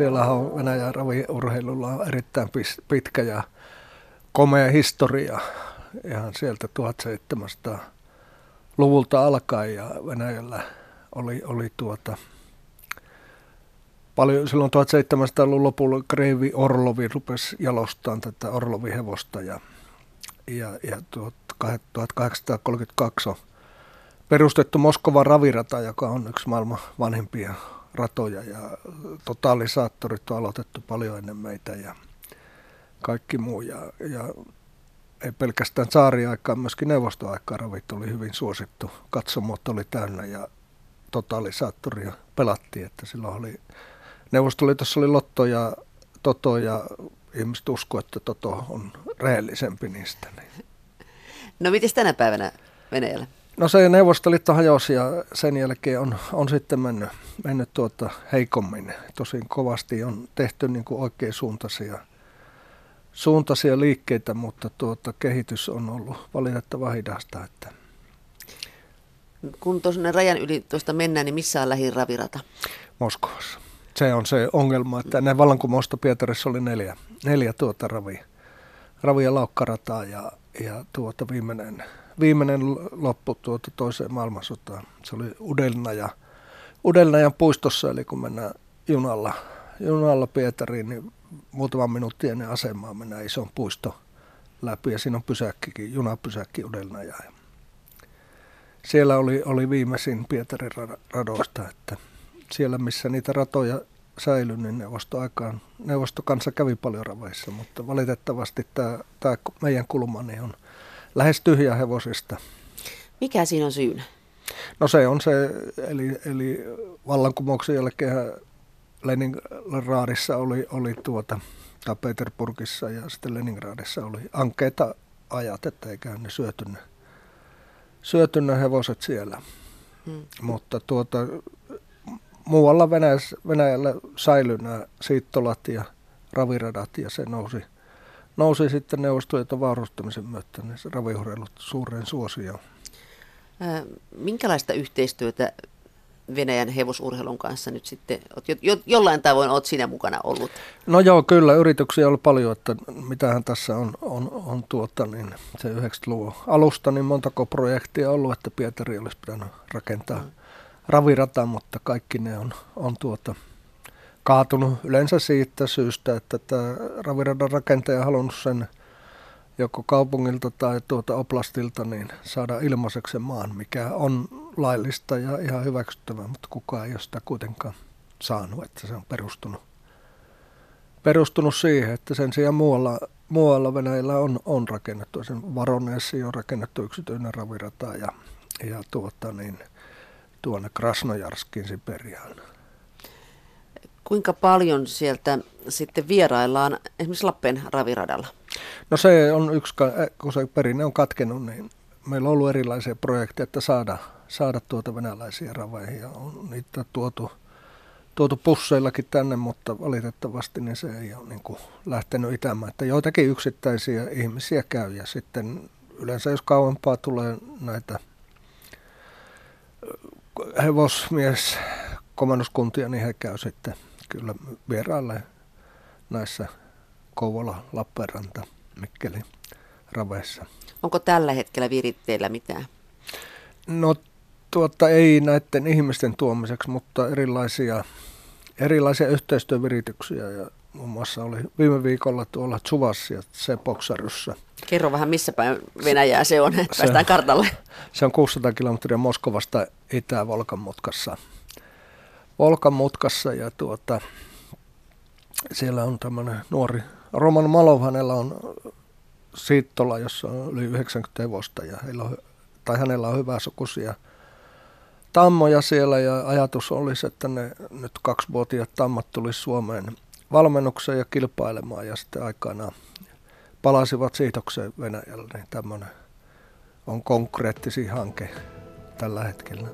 siellä on Venäjän raviurheilulla on erittäin pitkä ja komea historia. Ihan sieltä 1700-luvulta alkaen ja Venäjällä oli, oli tuota, paljon, silloin 1700-luvun lopulla Kreivi Orlovi rupesi jalostamaan tätä Orlovi-hevosta ja, ja, ja 1832 on perustettu Moskovan ravirata, joka on yksi maailman vanhimpia ratoja ja totaalisaattorit on aloitettu paljon ennen meitä ja kaikki muu. Ja, ja ei pelkästään saariaikaan, myöskin neuvostoaikaan ravit oli hyvin suosittu. Katsomot oli täynnä ja totaalisaattoria pelattiin, että silloin oli Neuvostoliitossa oli Lotto ja Toto ja ihmiset usko, että Toto on rehellisempi niistä. Niin. No miten tänä päivänä Venäjällä? No se Neuvostoliitto hajosi ja sen jälkeen on, on sitten mennyt, mennyt tuota heikommin. Tosin kovasti on tehty niin kuin oikein suuntaisia, suuntaisia liikkeitä, mutta tuota, kehitys on ollut valitettavan hidasta. Että. Kun tuonne rajan yli tuosta mennään, niin missä on lähin ravirata? Moskovassa. Se on se ongelma, että ne vallankumousta Pietarissa oli neljä, neljä tuota ravi, ravi- ja laukkarataa ja, ja tuota viimeinen viimeinen loppu tuota toiseen maailmansotaan. Se oli Udelna ja Udelnajan puistossa, eli kun mennään junalla, junalla Pietariin, niin muutaman minuutin ennen asemaa mennään ison puisto läpi ja siinä on pysäkkikin, junapysäkki Udelnaja. Siellä oli, oli viimeisin Pietarin radoista, että siellä missä niitä ratoja säilyi, niin neuvostoaikaan, neuvostokansa kävi paljon raveissa, mutta valitettavasti tämä, tämä meidän kulma niin on – lähes tyhjä hevosista. Mikä siinä on syynä? No se on se, eli, eli vallankumouksen jälkeen Leningradissa oli, oli tuota, tai Peterburgissa ja sitten Leningradissa oli ankeita ajat, että eikä ne syöty ne, syöty ne hevoset siellä. Hmm. Mutta tuota, muualla Venäjällä, Venäjällä säilyi nämä siittolat ja raviradat ja se nousi – nousi sitten neuvostoliiton vaurustamisen myötä niin ravihurjeilut suureen suosioon. Minkälaista yhteistyötä Venäjän hevosurheilun kanssa nyt sitten, jo, jo, jollain tavoin olet sinä mukana ollut? No joo, kyllä yrityksiä on paljon, että mitähän tässä on, on, on tuota, niin se 90-luvun alusta, niin montako projektia ollut, että Pietari olisi pitänyt rakentaa mm. ravirata, mutta kaikki ne on, on tuota, kaatunut yleensä siitä syystä, että tämä raviradan rakentaja halunnut sen joko kaupungilta tai tuota oblastilta niin saada ilmaiseksi maan, mikä on laillista ja ihan hyväksyttävää, mutta kukaan ei ole sitä kuitenkaan saanut, että se on perustunut, perustunut siihen, että sen sijaan muualla, muualla Venäjällä on, on rakennettu, sen Varoneesi on rakennettu yksityinen ravirata ja, ja tuota niin, tuonne Krasnojarskin Siperiaan Kuinka paljon sieltä sitten vieraillaan esimerkiksi Lappeen raviradalla? No se on yksi, kun se perinne on katkenut, niin meillä on ollut erilaisia projekteja, että saada, saada tuota venäläisiä raveihin ja on niitä tuotu, tuotu pusseillakin tänne, mutta valitettavasti niin se ei ole niin kuin lähtenyt itämään. Että joitakin yksittäisiä ihmisiä käy ja sitten yleensä jos kauempaa tulee näitä hevosmies komennuskuntia, niin he käy sitten kyllä vieraille näissä Kouvola, Lappeenranta, Mikkeli, Raveissa. Onko tällä hetkellä viritteillä mitään? No tuota, ei näiden ihmisten tuomiseksi, mutta erilaisia, erilaisia yhteistyövirityksiä ja muun muassa oli viime viikolla tuolla Tsuvassa ja Sepoksaryssä. Kerro vähän, missä päin Venäjää se on, että se, päästään kartalle. Se on 600 kilometriä Moskovasta Itä-Volkan mutkassa. Volkan mutkassa ja tuota, siellä on tämmöinen nuori Roman Malov, hänellä on Siittola, jossa on yli 90 hevosta ja heillä on, tai hänellä on hyvä sukuisia tammoja siellä ja ajatus olisi, että ne nyt kaksivuotiaat tammat tulisi Suomeen valmennukseen ja kilpailemaan ja sitten aikana palasivat siitokseen Venäjälle, niin tämmöinen on konkreettisi hanke tällä hetkellä.